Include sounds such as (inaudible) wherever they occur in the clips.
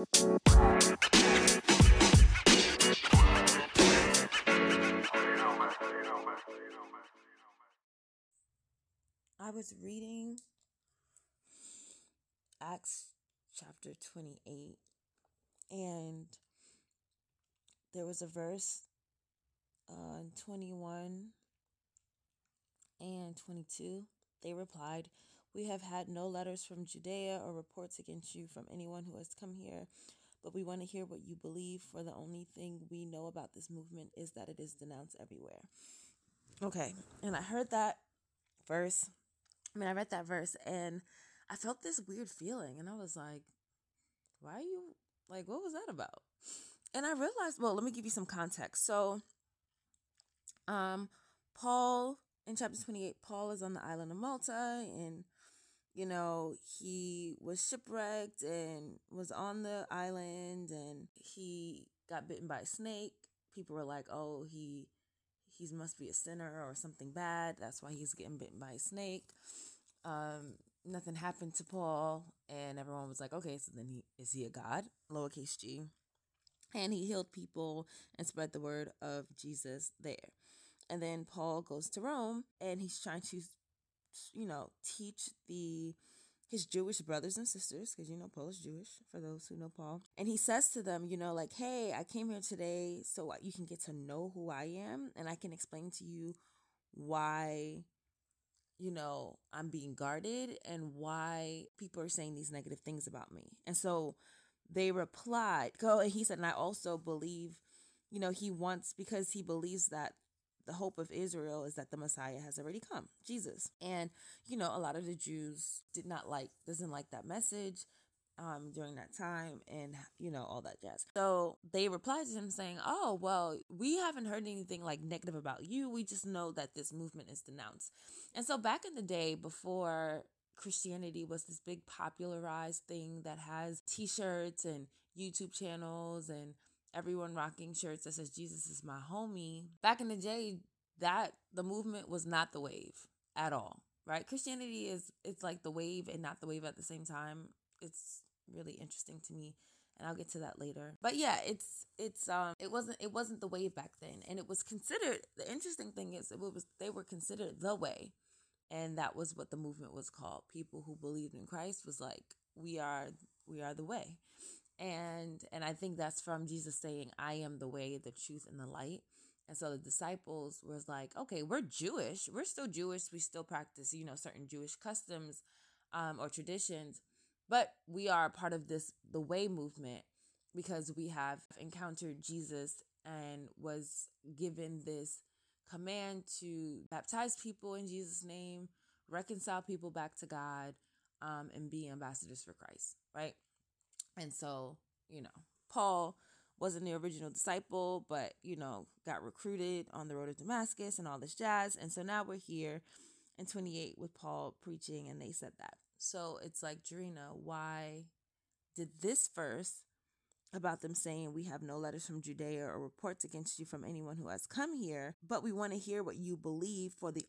I was reading Acts chapter 28, and there was a verse uh, 21 and 22. They replied, We have had no letters from Judea or reports against you from anyone who has come here, but we want to hear what you believe, for the only thing we know about this movement is that it is denounced everywhere. Okay, and I heard that verse. I mean, I read that verse and I felt this weird feeling, and I was like, why are you like, what was that about? And I realized, well, let me give you some context. So, um, Paul in chapter 28, Paul is on the island of Malta and you know, he was shipwrecked and was on the island and he got bitten by a snake. People were like, "Oh, he he must be a sinner or something bad. That's why he's getting bitten by a snake." Um, nothing happened to Paul, and everyone was like, "Okay, so then he is he a god?" Lowercase g, and he healed people and spread the word of Jesus there. And then Paul goes to Rome and he's trying to, you know, teach the his Jewish brothers and sisters, because you know Paul is Jewish, for those who know Paul. And he says to them, you know, like, hey, I came here today so you can get to know who I am and I can explain to you why, you know, I'm being guarded and why people are saying these negative things about me. And so they replied, go, and he said, and I also believe, you know, he wants, because he believes that the hope of Israel is that the Messiah has already come, Jesus. And, you know, a lot of the Jews did not like, doesn't like that message um, during that time and, you know, all that jazz. So they replied to him saying, oh, well, we haven't heard anything like negative about you. We just know that this movement is denounced. And so back in the day before Christianity was this big popularized thing that has t shirts and YouTube channels and everyone rocking shirts that says Jesus is my homie. Back in the day, that the movement was not the wave at all, right? Christianity is it's like the wave and not the wave at the same time. It's really interesting to me and I'll get to that later. But yeah, it's it's um it wasn't it wasn't the wave back then and it was considered the interesting thing is it was they were considered the way and that was what the movement was called. People who believed in Christ was like we are we are the way and and i think that's from jesus saying i am the way the truth and the light. And so the disciples was like okay we're jewish. We're still jewish. We still practice you know certain jewish customs um, or traditions but we are part of this the way movement because we have encountered jesus and was given this command to baptize people in jesus name reconcile people back to god um, and be ambassadors for christ right and so, you know, Paul wasn't the original disciple, but, you know, got recruited on the road to Damascus and all this jazz. And so now we're here in 28 with Paul preaching, and they said that. So it's like, Jarena, why did this verse about them saying, We have no letters from Judea or reports against you from anyone who has come here, but we want to hear what you believe for the.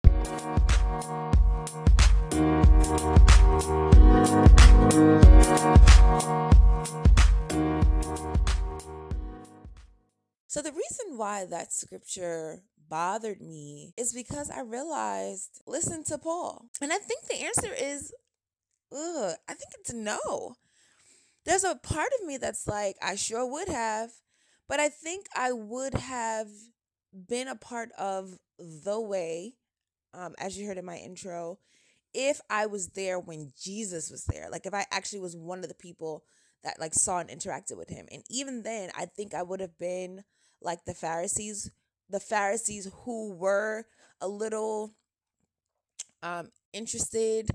So, the reason why that scripture bothered me is because I realized, listen to Paul. And I think the answer is, ugh, I think it's no. There's a part of me that's like, I sure would have, but I think I would have been a part of the way, um, as you heard in my intro, if I was there when Jesus was there. Like if I actually was one of the people that like saw and interacted with him. And even then, I think I would have been like the Pharisees, the Pharisees who were a little um interested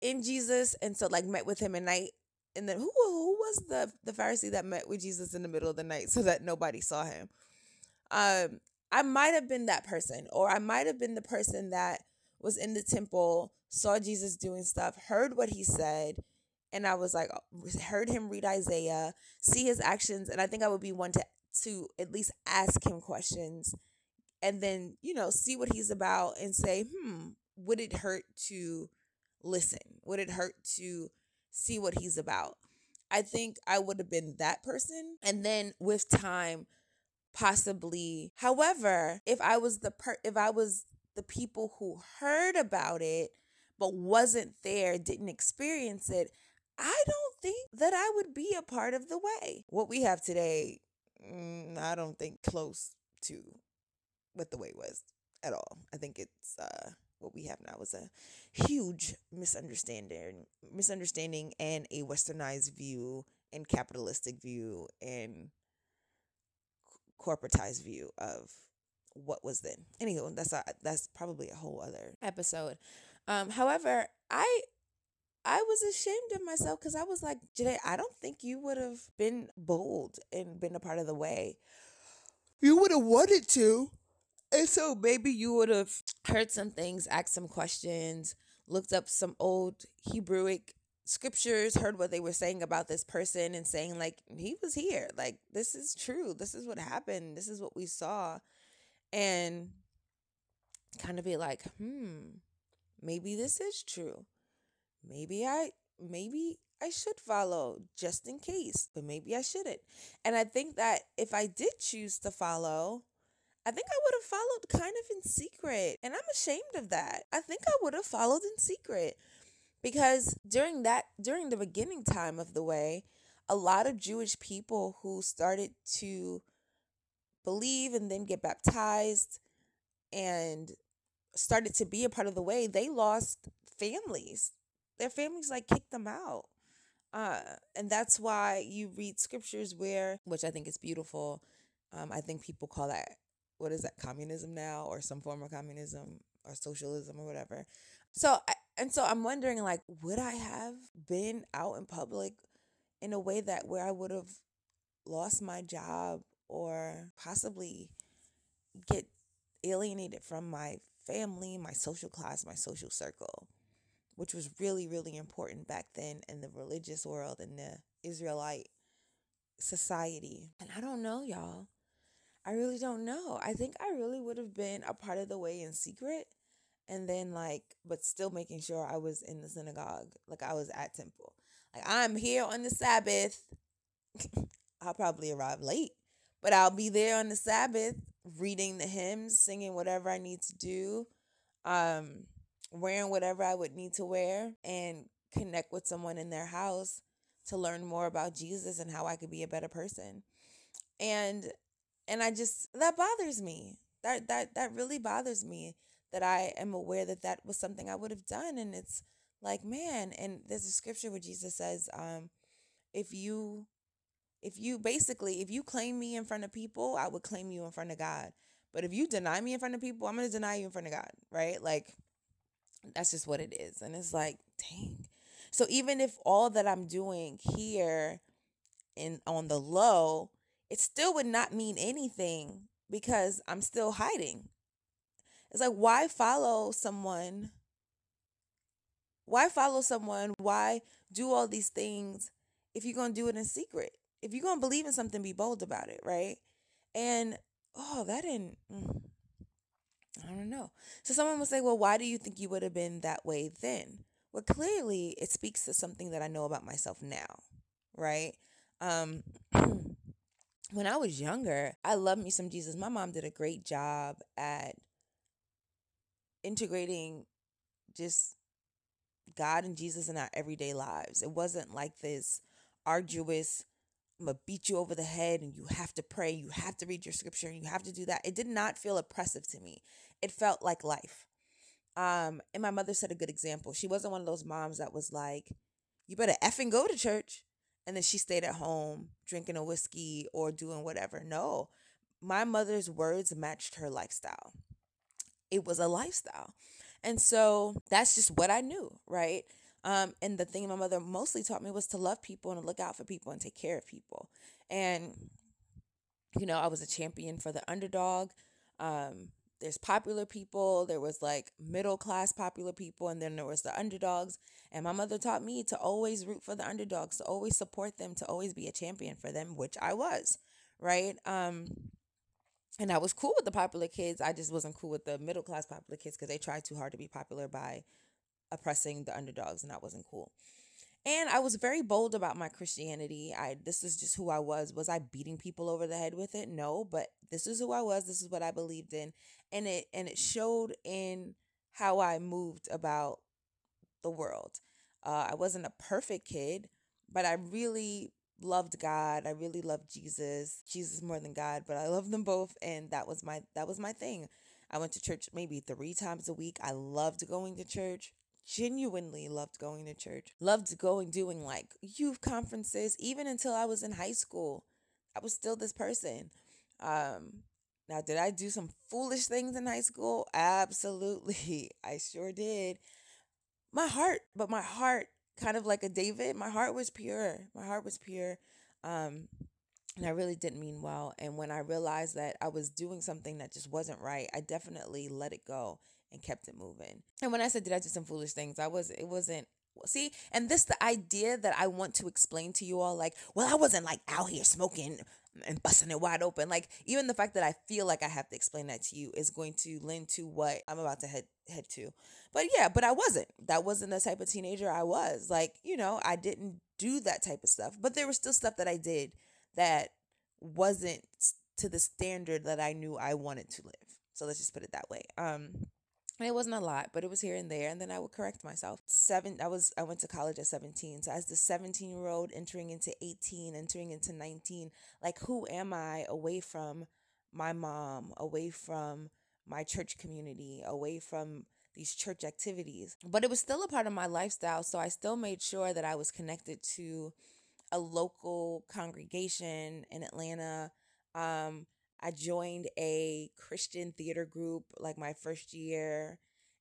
in Jesus and so like met with him at night. And then who who was the the Pharisee that met with Jesus in the middle of the night so that nobody saw him? Um I might have been that person or I might have been the person that was in the temple, saw Jesus doing stuff, heard what he said, and I was like heard him read Isaiah, see his actions, and I think I would be one to to at least ask him questions and then, you know, see what he's about and say, hmm, would it hurt to listen? Would it hurt to see what he's about? I think I would have been that person. And then with time, possibly. However, if I was the per if I was the people who heard about it but wasn't there, didn't experience it, I don't think that I would be a part of the way. What we have today, mm, I don't think close to what the way was at all. I think it's uh what we have now is a huge misunderstanding misunderstanding and a westernized view and capitalistic view and corporatized view of what was then. Anywho, that's a, that's probably a whole other episode. Um, however, I I was ashamed of myself because I was like, Jade, I don't think you would have been bold and been a part of the way. You would have wanted to. And so maybe you would have heard some things, asked some questions, looked up some old Hebrewic scriptures, heard what they were saying about this person and saying, like, he was here. Like, this is true. This is what happened. This is what we saw. And kind of be like, hmm, maybe this is true. Maybe I, maybe I should follow just in case, but maybe I shouldn't. And I think that if I did choose to follow, I think I would have followed kind of in secret. And I'm ashamed of that. I think I would have followed in secret because during that during the beginning time of the way, a lot of Jewish people who started to believe and then get baptized and started to be a part of the way, they lost families. Their families like kicked them out. Uh, and that's why you read scriptures where, which I think is beautiful. Um, I think people call that what is that communism now or some form of communism or socialism or whatever. So I, and so I'm wondering like would I have been out in public in a way that where I would have lost my job or possibly get alienated from my family, my social class, my social circle, which was really really important back then in the religious world in the Israelite society. And I don't know, y'all. I really don't know. I think I really would have been a part of the way in secret and then like but still making sure I was in the synagogue, like I was at temple. Like I'm here on the Sabbath. (laughs) I'll probably arrive late, but I'll be there on the Sabbath reading the hymns, singing whatever I need to do, um wearing whatever I would need to wear and connect with someone in their house to learn more about Jesus and how I could be a better person. And and I just that bothers me. That that that really bothers me that I am aware that that was something I would have done and it's like man and there's a scripture where Jesus says um if you if you basically if you claim me in front of people, I would claim you in front of God. But if you deny me in front of people, I'm going to deny you in front of God, right? Like that's just what it is. And it's like, dang. So even if all that I'm doing here in on the low it still would not mean anything because I'm still hiding. It's like, why follow someone? Why follow someone? Why do all these things if you're going to do it in secret? If you're to believe in something, be bold about it, right? And, oh, that didn't. Mm, I don't know. So someone would say, well, why do you think you would have been that way then? Well, clearly it speaks to something that I know about myself now, right? Um, (clears throat) when I was younger, I loved me some Jesus. My mom did a great job at integrating just God and Jesus in our everyday lives. It wasn't like this arduous, I'm gonna beat you over the head and you have to pray, you have to read your scripture, and you have to do that. It did not feel oppressive to me. It felt like life. Um, and my mother set a good example. She wasn't one of those moms that was like, you better effing go to church and then she stayed at home drinking a whiskey or doing whatever. No, my mother's words matched her lifestyle. It was a lifestyle. And so that's just what I knew, right? Um, and the thing my mother mostly taught me was to love people and to look out for people and take care of people. And, you know, I was a champion for the underdog. Um, there's popular people, there was like middle class popular people, and then there was the underdogs. And my mother taught me to always root for the underdogs, to always support them, to always be a champion for them, which I was, right? Um, and I was cool with the popular kids. I just wasn't cool with the middle class popular kids because they tried too hard to be popular by oppressing the underdogs, and that wasn't cool. And I was very bold about my Christianity. I this is just who I was. Was I beating people over the head with it? No, but this is who I was. This is what I believed in. And it and it showed in how I moved about the world. Uh, I wasn't a perfect kid, but I really loved God. I really loved Jesus. Jesus more than God, but I (laughs) love them both and that was my that was my thing. I went to church maybe 3 times a week. I loved going to church. Genuinely loved going to church. Loved going doing like youth conferences even until I was in high school. I was still this person. Um now did I do some foolish things in high school? Absolutely. (laughs) I sure did. My heart, but my heart kind of like a David. My heart was pure. My heart was pure. Um, and I really didn't mean well. And when I realized that I was doing something that just wasn't right, I definitely let it go and kept it moving. And when I said, did I do some foolish things? I was, it wasn't, see, and this, the idea that I want to explain to you all, like, well, I wasn't like out here smoking and busting it wide open. Like, even the fact that I feel like I have to explain that to you is going to lend to what I'm about to head, head to. But yeah, but I wasn't. That wasn't the type of teenager I was. Like, you know, I didn't do that type of stuff. But there was still stuff that I did that wasn't to the standard that I knew I wanted to live. So let's just put it that way. Um and it wasn't a lot, but it was here and there, and then I would correct myself. Seven, I was, I went to college at seventeen. So as the seventeen-year-old entering into eighteen, entering into nineteen, like who am I away from my mom, away from my church community, away from these church activities. But it was still a part of my lifestyle. So I still made sure that I was connected to a local congregation in Atlanta. Um, I joined a Christian theater group like my first year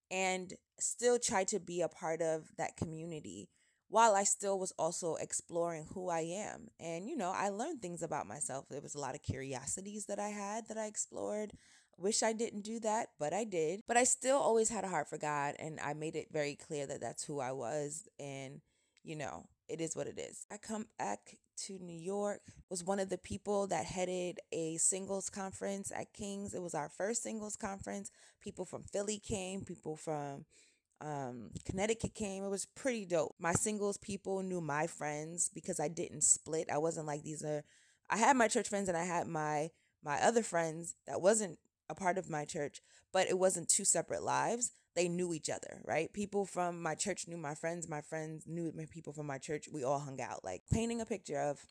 and still tried to be a part of that community while I still was also exploring who I am. And, you know, I learned things about myself. There was a lot of curiosities that I had that I explored. Wish I didn't do that, but I did. But I still always had a heart for God, and I made it very clear that that's who I was. And, you know, it is what it is. I come back to New York, was one of the people that headed a singles conference at King's. It was our first singles conference. People from Philly came, people from um, Connecticut came. It was pretty dope. My singles people knew my friends because I didn't split. I wasn't like these are I had my church friends and I had my my other friends that wasn't a part of my church, but it wasn't two separate lives. They knew each other, right? People from my church knew my friends, my friends knew my people from my church. We all hung out, like painting a picture of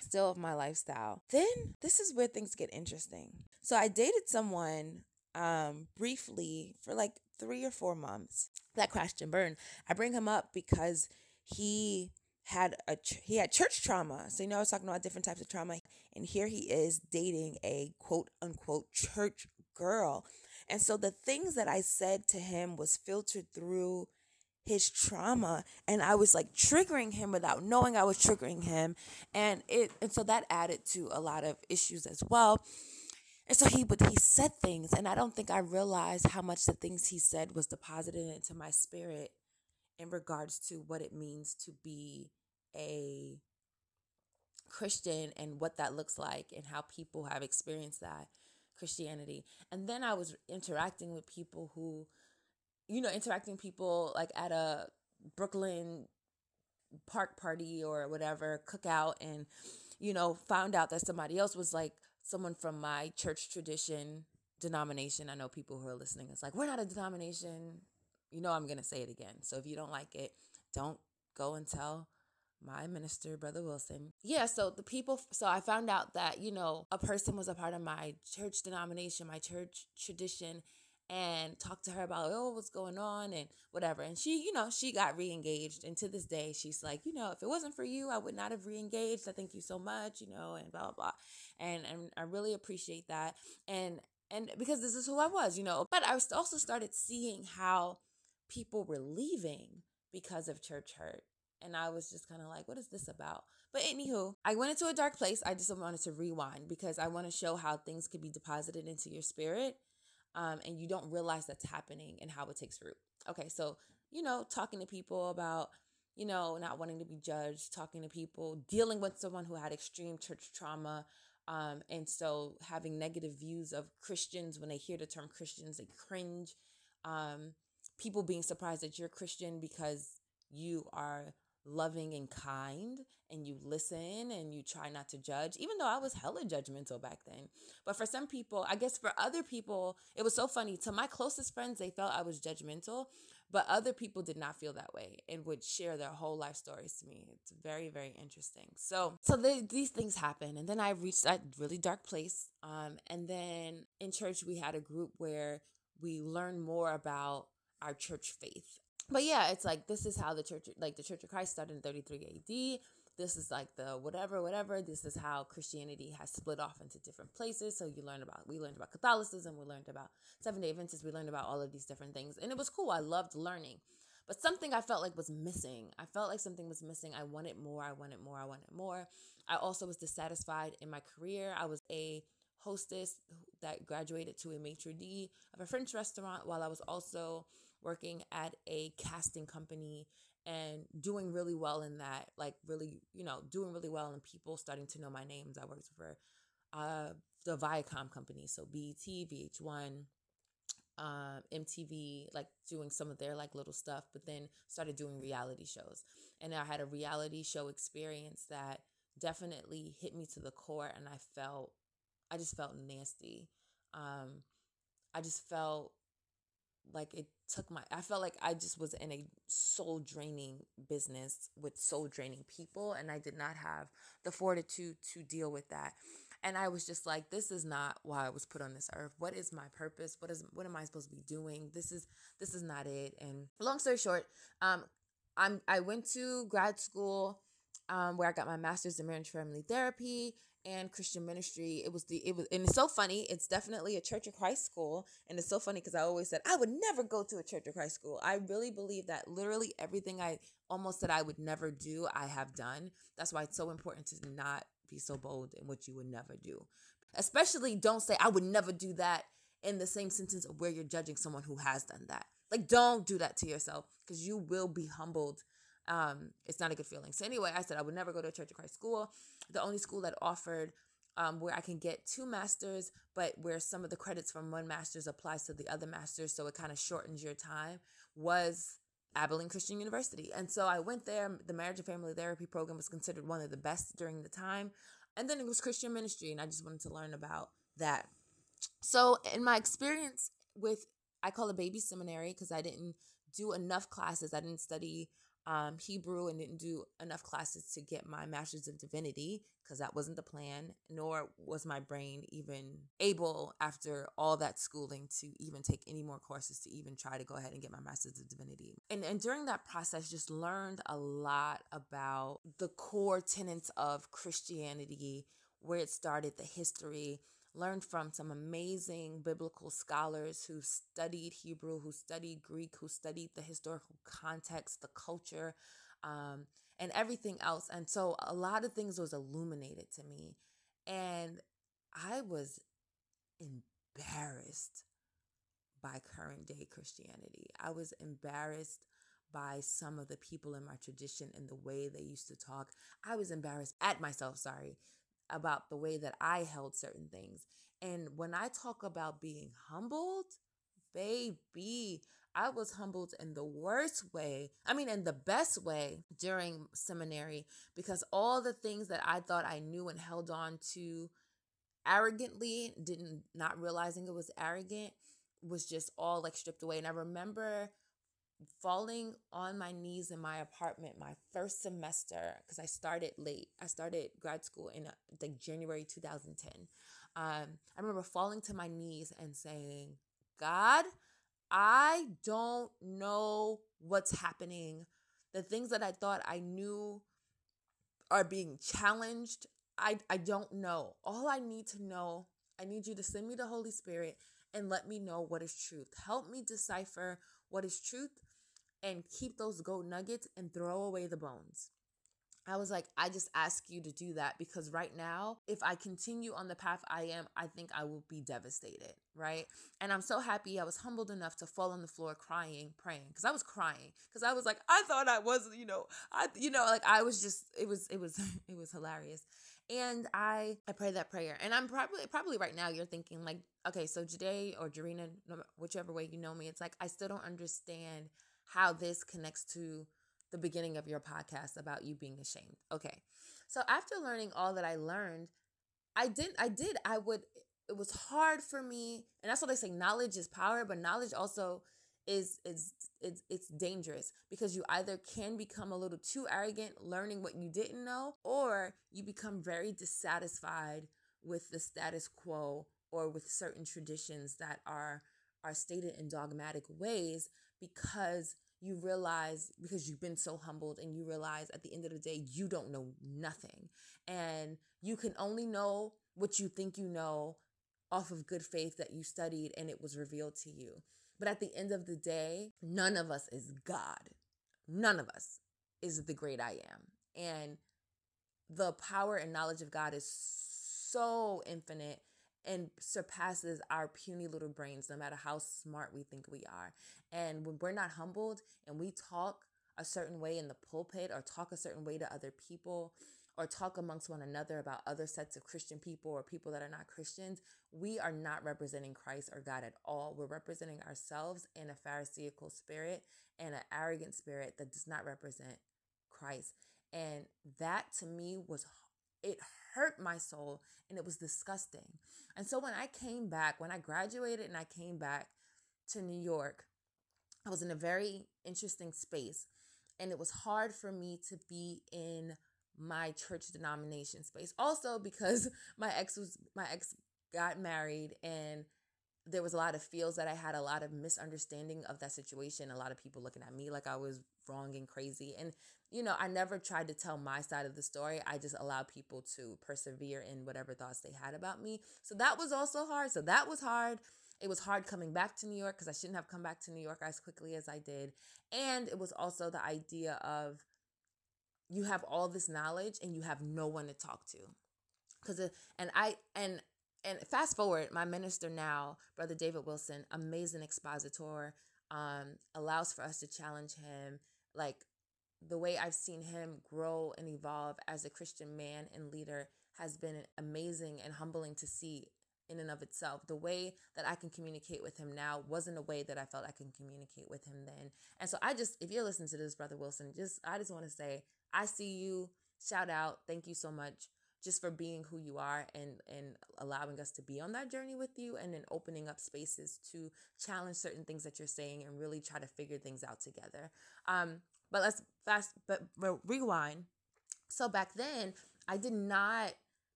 still of my lifestyle. Then this is where things get interesting. So I dated someone um briefly for like 3 or 4 months. That crashed and burned. I bring him up because he had a he had church trauma. So you know I was talking about different types of trauma and here he is dating a quote unquote church girl. And so the things that I said to him was filtered through his trauma and I was like triggering him without knowing I was triggering him and it and so that added to a lot of issues as well. And so he but he said things and I don't think I realized how much the things he said was deposited into my spirit in regards to what it means to be a Christian and what that looks like and how people have experienced that Christianity. And then I was interacting with people who, you know, interacting people like at a Brooklyn park party or whatever, cookout, and, you know, found out that somebody else was like someone from my church tradition denomination. I know people who are listening, it's like, we're not a denomination. You know, I'm going to say it again. So if you don't like it, don't go and tell my minister, Brother Wilson. Yeah, so the people, so I found out that, you know, a person was a part of my church denomination, my church tradition, and talked to her about, oh, what's going on and whatever. And she, you know, she got re engaged. And to this day, she's like, you know, if it wasn't for you, I would not have re engaged. I thank you so much, you know, and blah, blah, blah. And, and I really appreciate that. And, and because this is who I was, you know, but I also started seeing how people were leaving because of church hurt and I was just kind of like, what is this about? But anywho, I went into a dark place. I just wanted to rewind because I want to show how things could be deposited into your spirit. Um, and you don't realize that's happening and how it takes root. Okay, so, you know, talking to people about, you know, not wanting to be judged, talking to people, dealing with someone who had extreme church trauma. Um, and so having negative views of Christians when they hear the term Christians, they cringe. Um, people being surprised that you're Christian because you are loving and kind and you listen and you try not to judge, even though I was hella judgmental back then. But for some people, I guess for other people, it was so funny. To my closest friends, they felt I was judgmental, but other people did not feel that way and would share their whole life stories to me. It's very, very interesting. So, so the, these things happen. And then I reached that really dark place. Um, and then in church, we had a group where we learned more about our church faith but yeah, it's like this is how the church, like the Church of Christ, started in 33 AD this is like the whatever, whatever. This is how Christianity has split off into different places. So you learn about, we learned about Catholicism, we learned about Seven day Adventists, we learned about all of these different things. And it was cool. I loved learning. But something I felt like was missing. I felt like something was missing. I wanted more. I wanted more. I wanted more. I also was dissatisfied in my career. I was a hostess that graduated to a maitre d' of a French restaurant while I was also working at a casting company and doing really well in that, like really, you know, doing really well and people starting to know my names. I worked for uh, the Viacom company, so BET, VH1, um, MTV, like doing some of their like little stuff, but then started doing reality shows. And I had a reality show experience that definitely hit me to the core, and I felt, I just felt nasty. Um, I just felt like it took my i felt like i just was in a soul draining business with soul draining people and i did not have the fortitude to deal with that. And i was just like this is not why i was put on this earth. What is my purpose? What is what am i supposed to be doing? This is this is not it. And long story short um i'm i went to grad school um, where I got my master's in marriage family therapy and Christian ministry. It was the it was and it's so funny. It's definitely a Church of Christ school, and it's so funny because I always said I would never go to a Church of Christ school. I really believe that literally everything I almost said I would never do, I have done. That's why it's so important to not be so bold in what you would never do. Especially don't say I would never do that in the same sentence of where you're judging someone who has done that. Like don't do that to yourself because you will be humbled um, it's not a good feeling. So anyway, I said I would never go to a Church of Christ school. The only school that offered um, where I can get two masters, but where some of the credits from one master's applies to the other master's, so it kind of shortens your time, was Abilene Christian University. And so I went there. The marriage and family therapy program was considered one of the best during the time. And then it was Christian ministry, and I just wanted to learn about that. So, in my experience with, I call it baby seminary because I didn't do enough classes. I didn't study um, Hebrew and didn't do enough classes to get my master's of divinity because that wasn't the plan, nor was my brain even able after all that schooling to even take any more courses to even try to go ahead and get my master's of divinity. And, and during that process, just learned a lot about the core tenets of Christianity, where it started, the history, learned from some amazing biblical scholars who studied Hebrew, who studied Greek, who studied the historical context, the culture, um, and everything else. And so a lot of things was illuminated to me. And I was embarrassed by current day Christianity. I was embarrassed by some of the people in my tradition and the way they used to talk. I was embarrassed at myself, sorry, about the way that I held certain things. And when I talk about being humbled, baby, I was humbled in the worst way. I mean, in the best way during seminary because all the things that I thought I knew and held on to arrogantly, didn't not realizing it was arrogant, was just all like stripped away. And I remember falling on my knees in my apartment my first semester because I started late. I started grad school in uh, like January 2010. Um, I remember falling to my knees and saying, God, I don't know what's happening. The things that I thought I knew are being challenged. I, I don't know. All I need to know, I need you to send me the Holy Spirit and let me know what is truth. Help me decipher what is truth and keep those gold nuggets and throw away the bones. I was like, I just ask you to do that because right now, if I continue on the path I am, I think I will be devastated, right? And I'm so happy I was humbled enough to fall on the floor crying, praying because I was crying because I was like, I thought I was, you know, I, you know, like I was just, it was, it was, (laughs) it was hilarious. And I, I prayed that prayer, and I'm probably, probably right now you're thinking like, okay, so today or Jarena, whichever way you know me, it's like I still don't understand how this connects to the beginning of your podcast about you being ashamed. Okay. So after learning all that I learned, I didn't I did I would it was hard for me and that's what they say knowledge is power, but knowledge also is is it's it's dangerous because you either can become a little too arrogant learning what you didn't know or you become very dissatisfied with the status quo or with certain traditions that are are stated in dogmatic ways because you realize because you've been so humbled and you realize at the end of the day you don't know nothing. And you can only know what you think you know off of good faith that you studied and it was revealed to you. But at the end of the day none of us is god. None of us is the great i am. And the power and knowledge of god is so infinite and surpasses our puny little brains, no matter how smart we think we are. And when we're not humbled and we talk a certain way in the pulpit or talk a certain way to other people or talk amongst one another about other sets of Christian people or people that are not Christians, we are not representing Christ or God at all. We're representing ourselves in a Pharisaical spirit and an arrogant spirit that does not represent Christ. And that to me was, it hurt my soul and it was disgusting. And so when I came back, when I graduated and I came back to New York, I was in a very interesting space. And it was hard for me to be in my church denomination space. Also because (laughs) my ex was my ex got married and there was a lot of feels that I had a lot of misunderstanding of that situation. A lot of people looking at me like I was wrong and crazy. And, you know, I never tried to tell my side of the story. I just allowed people to persevere in whatever thoughts they had about me. So that was also hard. So that was hard. It was hard coming back to New York because I shouldn't have come back to New York as quickly as I did. And it was also the idea of you have all this knowledge and you have no one to talk to. Cause, and I, and and fast forward, my minister now, Brother David Wilson, amazing expositor, um, allows for us to challenge him. Like the way I've seen him grow and evolve as a Christian man and leader has been amazing and humbling to see in and of itself. The way that I can communicate with him now wasn't a way that I felt I can communicate with him then. And so I just, if you're listening to this, Brother Wilson, just, I just want to say, I see you. Shout out. Thank you so much just for being who you are and and allowing us to be on that journey with you and then opening up spaces to challenge certain things that you're saying and really try to figure things out together. Um but let's fast but rewind. So back then i did not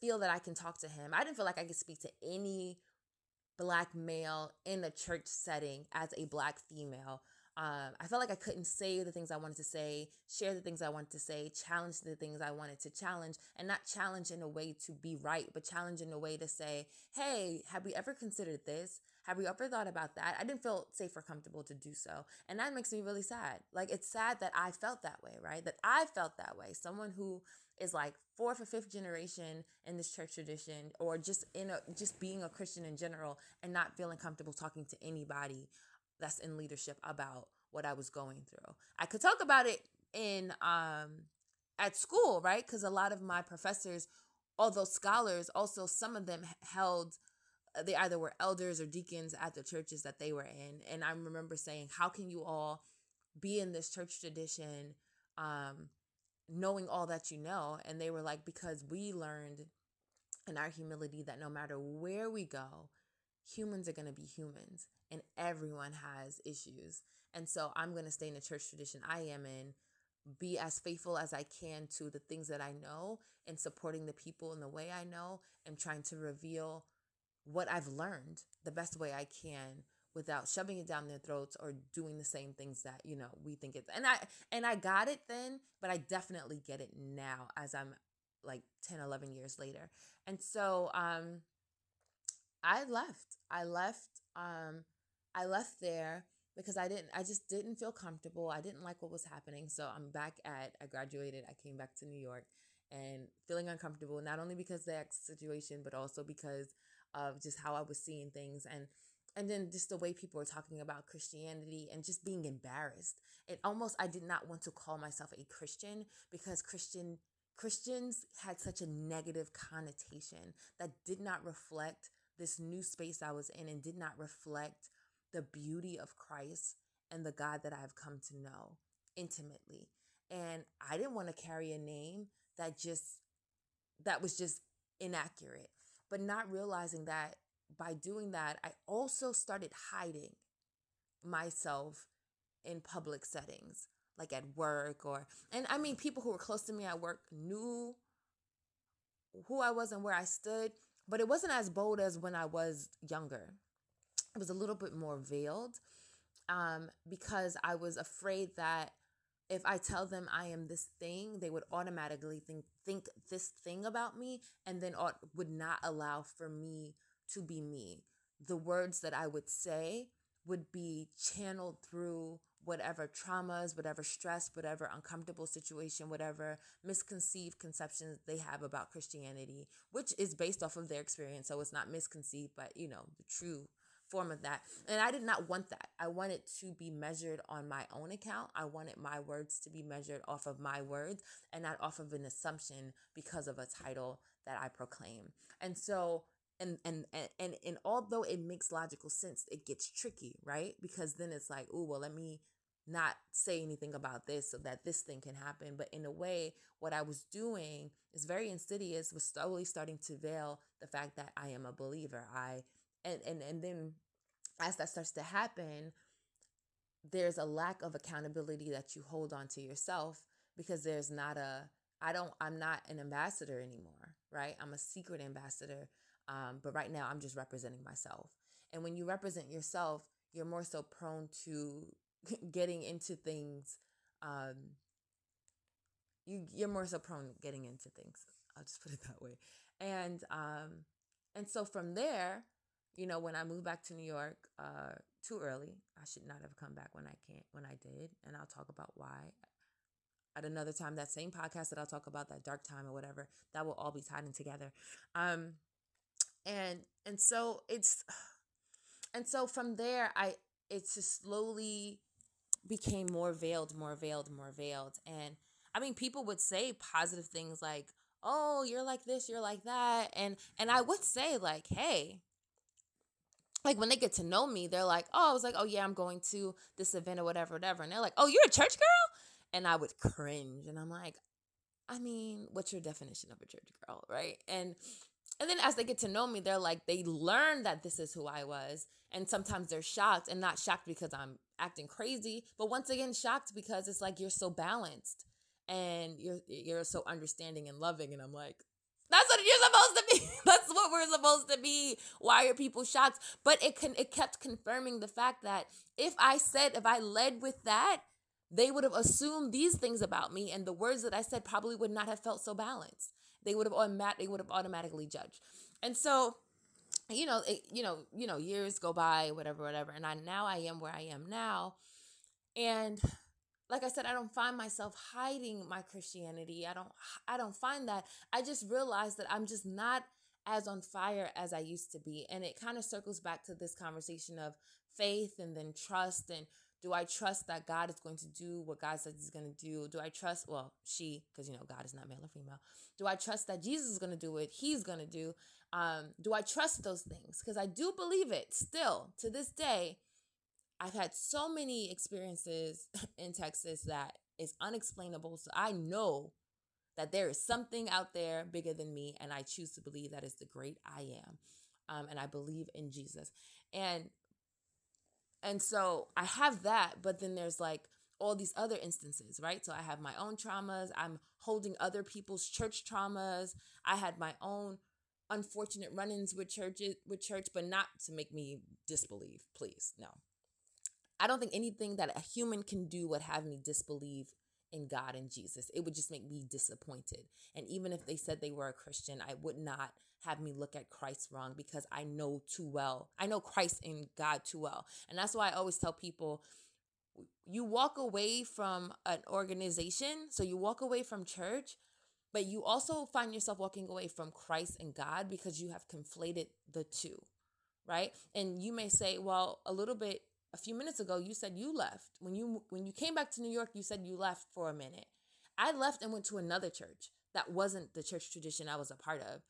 feel that i can talk to him. I didn't feel like i could speak to any black male in a church setting as a black female um, I felt like I couldn't say the things I wanted to say, share the things I wanted to say, challenge the things I wanted to challenge, and not challenge in a way to be right, but challenge in a way to say, hey, have we ever considered this? Have we ever thought about that? I didn't feel safe or comfortable to do so. And that makes me really sad. Like, it's sad that I felt that way, right? That I felt that way. Someone who is like fourth or fifth generation in this church tradition or just in a just being a christian in general and not feeling comfortable talking to anybody that's in leadership about what I was going through. I could talk about it in um at school, right? Cuz a lot of my professors, although scholars, also some of them held uh, they either were elders or deacons at the churches that they were in. And I remember saying, "How can you all be in this church tradition um knowing all that you know?" And they were like, "Because we learned in our humility that no matter where we go, humans are going to be humans and everyone has issues. And so I'm going to stay in the church tradition I am in, be as faithful as I can to the things that I know and supporting the people in the way I know and trying to reveal what I've learned the best way I can without shoving it down their throats or doing the same things that you know we think it's and i and i got it then but i definitely get it now as i'm like 10 11 years later and so um i left i left um I left there because I didn't I just didn't feel comfortable. I didn't like what was happening. So I'm back at I graduated, I came back to New York and feeling uncomfortable not only because the ex situation but also because of just how I was seeing things and and then just the way people were talking about Christianity and just being embarrassed. It almost I did not want to call myself a Christian because Christian Christians had such a negative connotation that did not reflect this new space I was in and did not reflect the beauty of Christ and the God that I have come to know intimately. and I didn't want to carry a name that just that was just inaccurate. But not realizing that by doing that, I also started hiding myself in public settings, like at work or, and I mean, people who were close to me at work knew who I was and where I stood, but it wasn't as bold as when I was younger. It was a little bit more veiled um, because I was afraid that if I tell them I am this thing, they would automatically think think this thing about me and then ought, would not allow for me to be me. The words that I would say would be channeled through whatever traumas, whatever stress, whatever uncomfortable situation, whatever misconceived conceptions they have about Christianity, which is based off of their experience. So it's not misconceived, but you know, the true form of that. And I did not want that. I wanted to be measured on my own account. I wanted my words to be measured off of my words and not off of an assumption because of a title that I proclaim. And so and and and and, and although it makes logical sense, it gets tricky, right? Because then it's like, oh well, let me not say anything about this so that this thing can happen. But in a way, what I was doing is very insidious, was slowly starting to veil the fact that I am a believer. I and and and then as that starts to happen there's a lack of accountability that you hold on to yourself because there's not a i don't i'm not an ambassador anymore right i'm a secret ambassador um, but right now i'm just representing myself and when you represent yourself you're more so prone to (laughs) getting into things um, you you're more so prone getting into things i'll just (laughs) put it that way and um and so from there you know, when I moved back to New York, uh, too early. I should not have come back when I can't when I did, and I'll talk about why at another time. That same podcast that I'll talk about that dark time or whatever that will all be tied in together. Um, and and so it's (sighs) and so from there, I it's just slowly became more veiled, more veiled, more veiled, and I mean, people would say positive things like, "Oh, you're like this, you're like that," and and I would say like, "Hey." like when they get to know me, they're like, oh, I was like, oh yeah, I'm going to this event or whatever, whatever. And they're like, oh, you're a church girl? And I would cringe. And I'm like, I mean, what's your definition of a church girl? Right. And and then as they get to know me, they're like, they learn that this is who I was. And sometimes they're shocked and not shocked because I'm acting crazy, but once again, shocked because it's like you're so balanced and you're you're so understanding and loving. And I'm like, that's what you're supposed to be. (laughs) That's what we're supposed to be. Why are people shocked? But it can it kept confirming the fact that if I said if I led with that, they would have assumed these things about me, and the words that I said probably would not have felt so balanced. They would have automat they would have automatically judged. And so, you know, it, you know, you know, years go by, whatever, whatever, and I now I am where I am now, and like I said, I don't find myself hiding my Christianity. I don't I don't find that. I just realize that I'm just not as on fire as I used to be. And it kind of circles back to this conversation of faith and then trust and do I trust that God is going to do what God says he's going to do? Do I trust well, she because you know God is not male or female. Do I trust that Jesus is going to do what he's going to do? Um do I trust those things? Because I do believe it still to this day I've had so many experiences (laughs) in Texas that is unexplainable. So I know that there is something out there bigger than me, and I choose to believe that is the great I am. Um, and I believe in Jesus. And and so I have that, but then there's like all these other instances, right? So I have my own traumas. I'm holding other people's church traumas. I had my own unfortunate run-ins with churches with church, but not to make me disbelieve, please. No. I don't think anything that a human can do would have me disbelieve in God and Jesus. It would just make me disappointed. And even if they said they were a Christian, I would not have me look at Christ wrong because I know too well. I know Christ and God too well. And that's why I always tell people you walk away from an organization, so you walk away from church, but you also find yourself walking away from Christ and God because you have conflated the two, right? And you may say, well, a little bit a few minutes ago you said you left when you when you came back to new york you said you left for a minute i left and went to another church that wasn't the church tradition i was a part of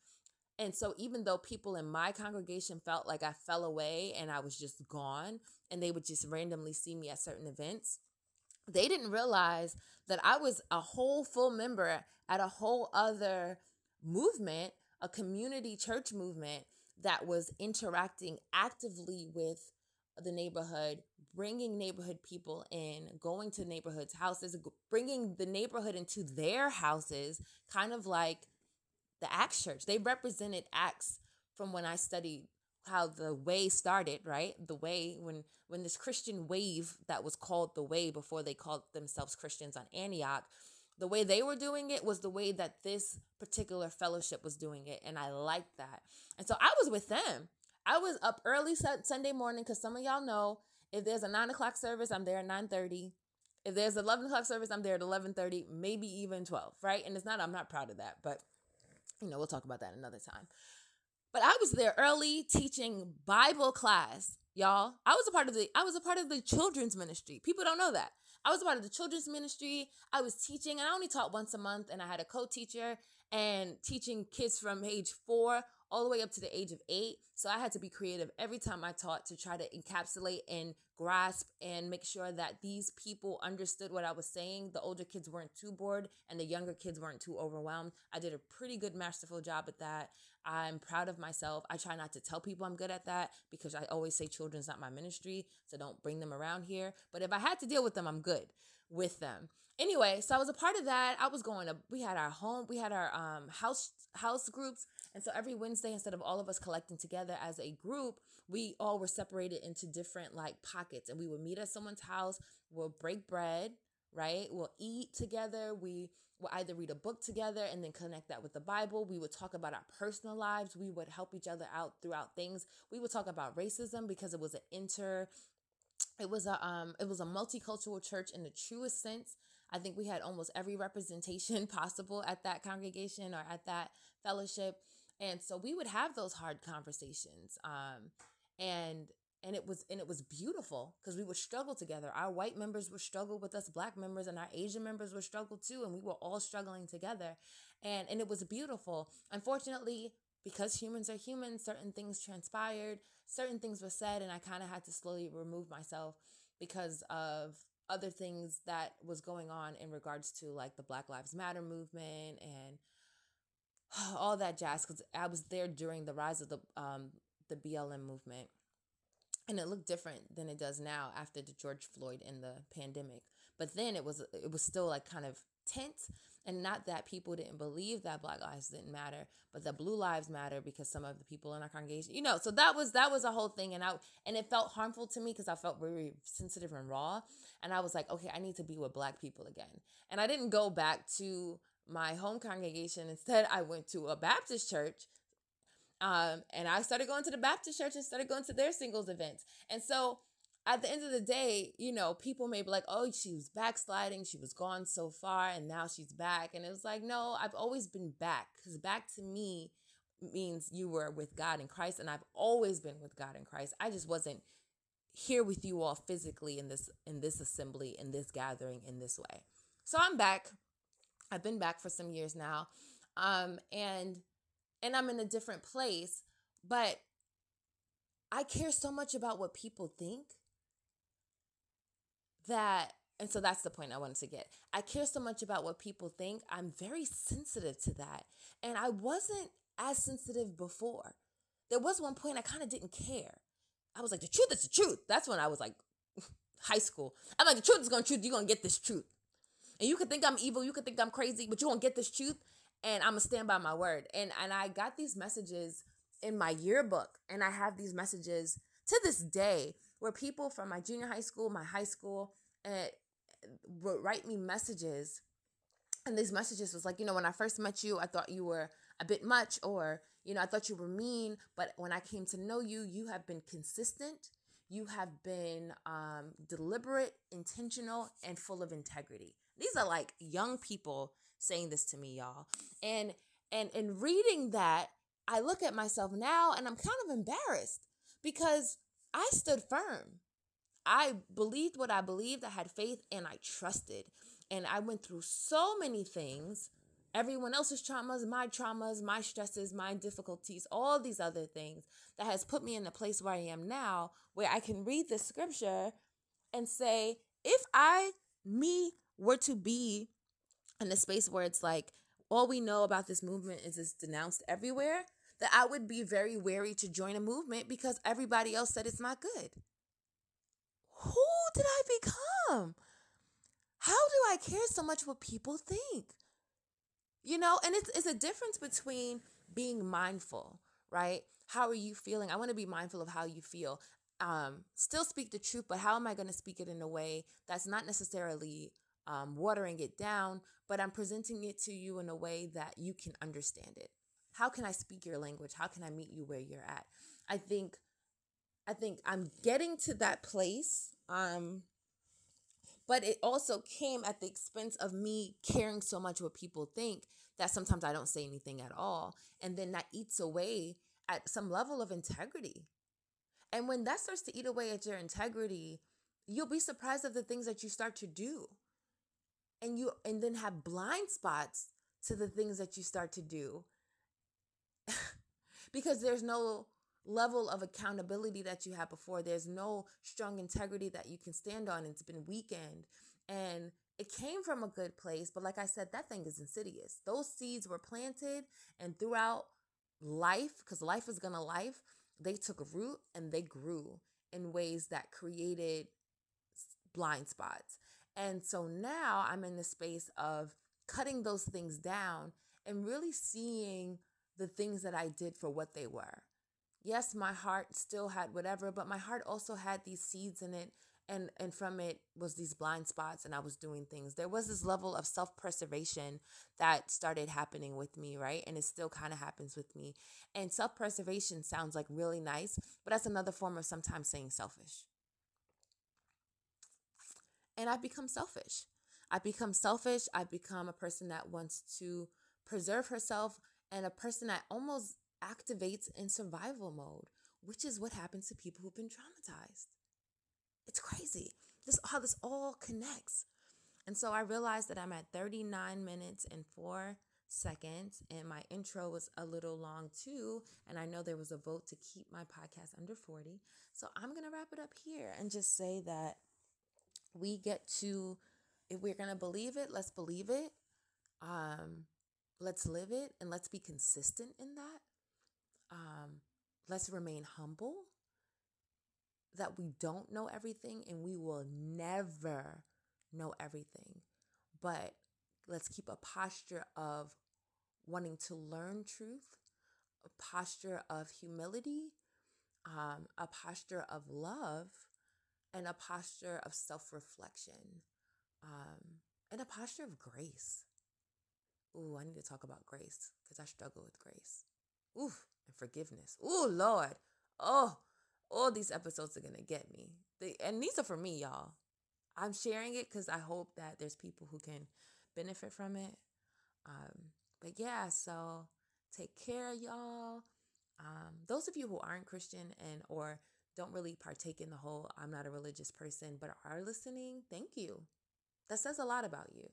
and so even though people in my congregation felt like i fell away and i was just gone and they would just randomly see me at certain events they didn't realize that I was a whole full member at a whole other movement, a community church movement that was interacting actively with the neighborhood, bringing neighborhood people in, going to neighborhoods' houses, bringing the neighborhood into their houses, kind of like the Acts Church. They represented Acts from when I studied how the way started, right? The way when when this Christian wave that was called the way before they called themselves Christians on Antioch, the way they were doing it was the way that this particular fellowship was doing it, and I liked that. And so I was with them. I was up early Sunday morning because some of y'all know if there's a nine o'clock service, I'm there at nine thirty. If there's eleven o'clock service, I'm there at eleven thirty, maybe even twelve, right? And it's not. I'm not proud of that, but you know we'll talk about that another time. But I was there early teaching Bible class, y'all. I was a part of the I was a part of the children's ministry. People don't know that. I was a part of the children's ministry. I was teaching, and I only taught once a month, and I had a co-teacher and teaching kids from age four all the way up to the age of eight. So I had to be creative every time I taught to try to encapsulate and grasp and make sure that these people understood what I was saying. The older kids weren't too bored and the younger kids weren't too overwhelmed. I did a pretty good masterful job at that. I'm proud of myself. I try not to tell people I'm good at that because I always say children's not my ministry, so don't bring them around here. But if I had to deal with them, I'm good with them. Anyway, so I was a part of that. I was going to we had our home, we had our um house house groups. And so every Wednesday instead of all of us collecting together as a group, we all were separated into different like pockets and we would meet at someone's house, we'll break bread, right? We'll eat together. We will either read a book together and then connect that with the Bible. We would talk about our personal lives. We would help each other out throughout things. We would talk about racism because it was an inter it was a um it was a multicultural church in the truest sense. I think we had almost every representation (laughs) possible at that congregation or at that fellowship. And so we would have those hard conversations. Um and and it was and it was beautiful because we would struggle together our white members would struggle with us black members and our asian members would struggle too and we were all struggling together and and it was beautiful unfortunately because humans are humans certain things transpired certain things were said and i kind of had to slowly remove myself because of other things that was going on in regards to like the black lives matter movement and (sighs) all that jazz because i was there during the rise of the um the blm movement. And it looked different than it does now after the George Floyd and the pandemic. But then it was it was still like kind of tense. And not that people didn't believe that black lives didn't matter but that blue lives matter because some of the people in our congregation you know so that was that was a whole thing. And i and it felt harmful to me because i felt very sensitive and raw. And i was like okay i need to be with black people again. And i didn't go back to my home congregation instead i went to a baptist church um, and I started going to the Baptist church and started going to their singles events. And so at the end of the day, you know, people may be like, oh, she was backsliding. She was gone so far and now she's back. And it was like, no, I've always been back because back to me means you were with God in Christ. And I've always been with God in Christ. I just wasn't here with you all physically in this in this assembly in this gathering in this way so i'm back i've been back for some years now um and and I'm in a different place, but I care so much about what people think that and so that's the point I wanted to get. I care so much about what people think. I'm very sensitive to that. And I wasn't as sensitive before. There was one point I kind of didn't care. I was like, the truth is the truth. That's when I was like (laughs) high school. I'm like, the truth is gonna truth. You're gonna get this truth. And you could think I'm evil, you could think I'm crazy, but you won't get this truth and I'm gonna stand by my word. And and I got these messages in my yearbook, and I have these messages to this day where people from my junior high school, my high school, uh, write me messages. And these messages was like, you know, when I first met you, I thought you were a bit much, or you know, I thought you were mean. But when I came to know you, you have been consistent. You have been um, deliberate, intentional, and full of integrity. These are like young people saying this to me, y'all. And and in reading that, I look at myself now and I'm kind of embarrassed because I stood firm. I believed what I believed, I had faith and I trusted. And I went through so many things everyone else's traumas, my traumas, my stresses, my difficulties, all these other things that has put me in the place where I am now, where I can read the scripture and say, if I me were to be in a space where it's like all we know about this movement is it's denounced everywhere, that I would be very wary to join a movement because everybody else said it's not good. Who did I become? How do I care so much what people think? You know, and it's it's a difference between being mindful, right? How are you feeling? I want to be mindful of how you feel. Um, still speak the truth, but how am I going to speak it in a way that's not necessarily um, watering it down, but I'm presenting it to you in a way that you can understand it. How can I speak your language? How can I meet you where you're at? I think, I think I'm getting to that place. Um, but it also came at the expense of me caring so much what people think that sometimes I don't say anything at all. And then that eats away at some level of integrity. And when that starts to eat away at your integrity, you'll be surprised of the things that you start to do and you and then have blind spots to the things that you start to do. (laughs) Because there's no level of accountability that you had before. There's no strong integrity that you can stand on. It's been weakened. And it came from a good place but like i said that thing is insidious. Those seeds were planted and throughout life because life is gonna life they took root and they grew in ways that created blind spots and so now I'm in the space of cutting those things down and really seeing the things that I did for what they were. Yes, my heart still had whatever, but my heart also had these seeds in it and and from it was these blind spots and I was doing things. There was this level of self-preservation that started happening with me, right? And it still kind of happens with me. And self-preservation sounds like really nice, but that's another form of sometimes saying selfish and I've become selfish. I've become selfish. I've become a person that wants to preserve herself and a person that almost activates in survival mode, which is what happens to people who've been traumatized. It's crazy. This how this all connects. And so I realized that I'm at 39 minutes and 4 seconds and my intro was a little long too and I know there was a vote to keep my podcast under 40. So I'm going to wrap it up here and just say that we get to if we're going to believe it let's believe it. Um let's live it and let's be consistent in that. Um let's remain humble. That we don't know everything and we will never know everything. But let's keep a posture of wanting to learn truth a posture of humility um, a posture of love and a posture of self reflection um, and a posture of grace. Ooh, I need to talk about grace because I struggle with grace. Ooh, and forgiveness. Ooh, Lord. Oh, all these episodes are going to get me. They, and these are for me, y'all. I'm sharing it because I hope that there's people who can benefit from it. Um, but yeah, so take care, y'all. Um, those of you who aren't Christian and or don't really partake in the whole I'm not a religious person, but are listening, thank you. That says a lot about you.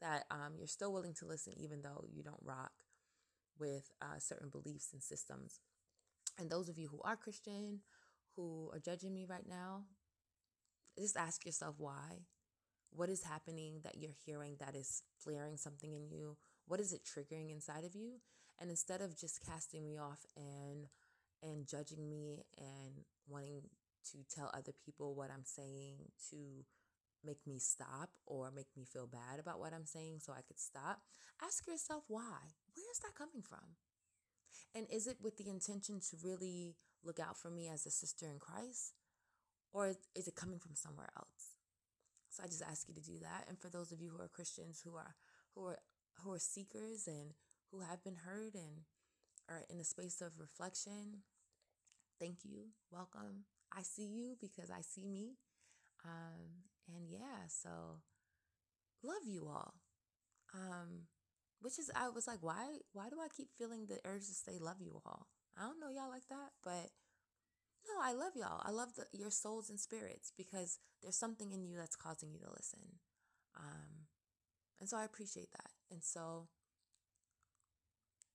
That um, you're still willing to listen even though you don't rock with uh, certain beliefs and systems. And those of you who are Christian, who are judging me right now, just ask yourself why. What is happening that you're hearing that is flaring something in you? What is it triggering inside of you? And instead of just casting me off and and judging me and wanting to tell other people what I'm saying to make me stop or make me feel bad about what I'm saying so I could stop, ask yourself why. Where is that coming from? And is it with the intention to really look out for me as a sister in Christ? Or is it coming from somewhere else? So I just ask you to do that. And for those of you who are Christians who are who are who are seekers and who have been heard and are in a space of reflection, thank you. Welcome. I see you because I see me. Um, and yeah, so love you all. Um, which is I was like, why why do I keep feeling the urge to say love you all? I don't know y'all like that, but no, I love y'all. I love the, your souls and spirits because there's something in you that's causing you to listen. Um, and so I appreciate that. And so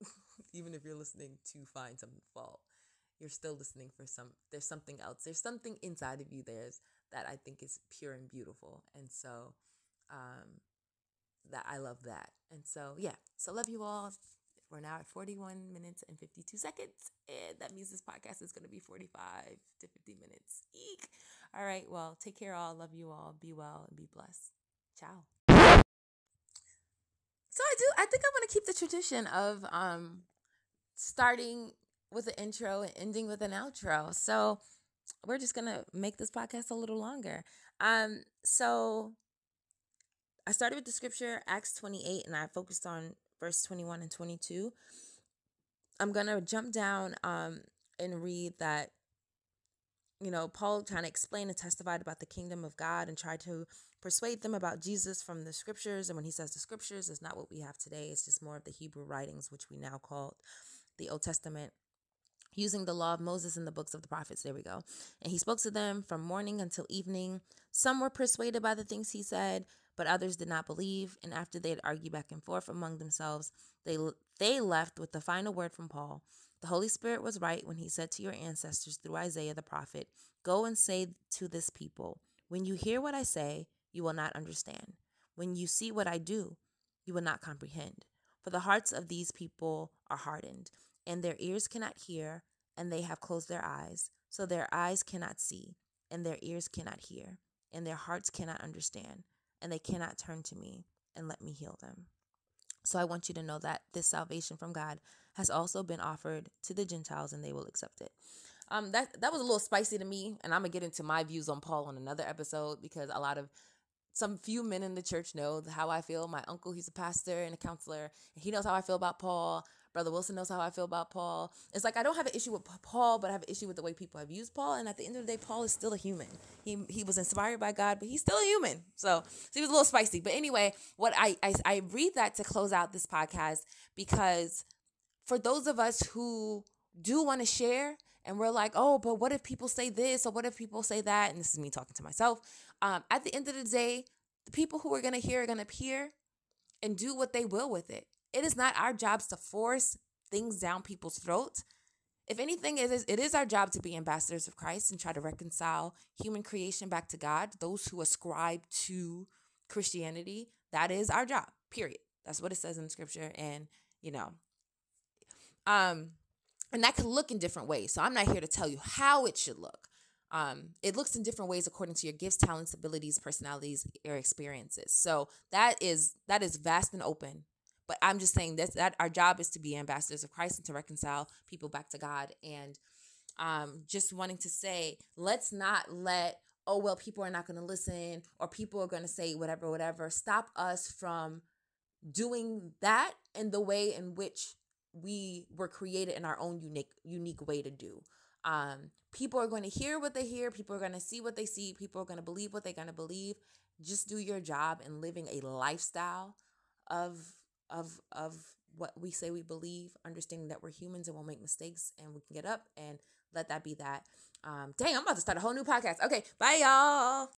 (laughs) even if you're listening to find some fault, you're still listening for some there's something else there's something inside of you there's that i think is pure and beautiful and so um, that I love that. And so, yeah, so love you all. We're now at 41 minutes and 52 seconds. And that means this podcast is going to be 45 to 50 minutes. Eek. All right. Well, take care, all. Love you all. Be well and be blessed. Ciao. So I do. I think I'm going to keep the tradition of um, starting with an intro and ending with an outro. So we're just to make this podcast a little longer. Um, so I started with the scripture, Acts 28, and I focused on verse 21 and 22. I'm to jump down um, and read that, you know, Paul trying to explain and testified about the kingdom of God and try to persuade them about Jesus from the scriptures. And when he says the scriptures, it's not what we have today, it's just more of the Hebrew writings, which we now call the Old Testament using the law of Moses and the books of the prophets. There we go. And he spoke to them from morning until evening. Some were persuaded by the things he said, but others did not believe. And after they had argued back and forth among themselves, they they left with the final word from Paul. The Holy Spirit was right when he said to your ancestors through Isaiah the prophet, Go and say to this people, When you hear what I say, you will not understand. When you see what I do, you will not comprehend. For the hearts of these people are hardened and their ears cannot hear, and they have closed their eyes, so their eyes cannot see, and their ears cannot hear, and their hearts cannot understand, and they cannot turn to me and let me heal them. So I want you to know that this salvation from God has also been offered to the Gentiles, and they will accept it. Um, that that was a little spicy to me, and I'm gonna get into my views on Paul on another episode because a lot of some few men in the church know how I feel. My uncle, he's a pastor and a counselor, and he knows how I feel about Paul. Brother Wilson knows how I feel about Paul. It's like I don't have an issue with Paul, but I have an issue with the way people have used Paul. And at the end of the day, Paul is still a human. He he was inspired by God, but he's still a human. So, so he was a little spicy. But anyway, what I, I I read that to close out this podcast because for those of us who do want to share and we're like, oh, but what if people say this or what if people say that? And this is me talking to myself. Um, at the end of the day, the people who are gonna hear are gonna hear and do what they will with it. It is not our jobs to force things down people's throats. If anything, it is, it is our job to be ambassadors of Christ and try to reconcile human creation back to God. Those who ascribe to Christianity, that is our job, period. That's what it says in scripture. And, you know, um, and that could look in different ways. So I'm not here to tell you how it should look. Um, it looks in different ways according to your gifts, talents, abilities, personalities, or experiences. So that is that is vast and open but I'm just saying this that our job is to be ambassadors of Christ and to reconcile people back to God. And um, just wanting to say, let's not let, oh, well, people are not going to listen or people are going to say whatever, whatever, stop us from doing that in the way in which we were created in our own unique unique way to do. Um, people are going to hear what they hear, people are going to see what they see, people are going to believe what they're going to believe. Just do your job in living a lifestyle of of of what we say we believe, understanding that we're humans and we'll make mistakes and we can get up and let that be that. Um, dang, I'm about to start a whole new podcast. Okay, bye y'all.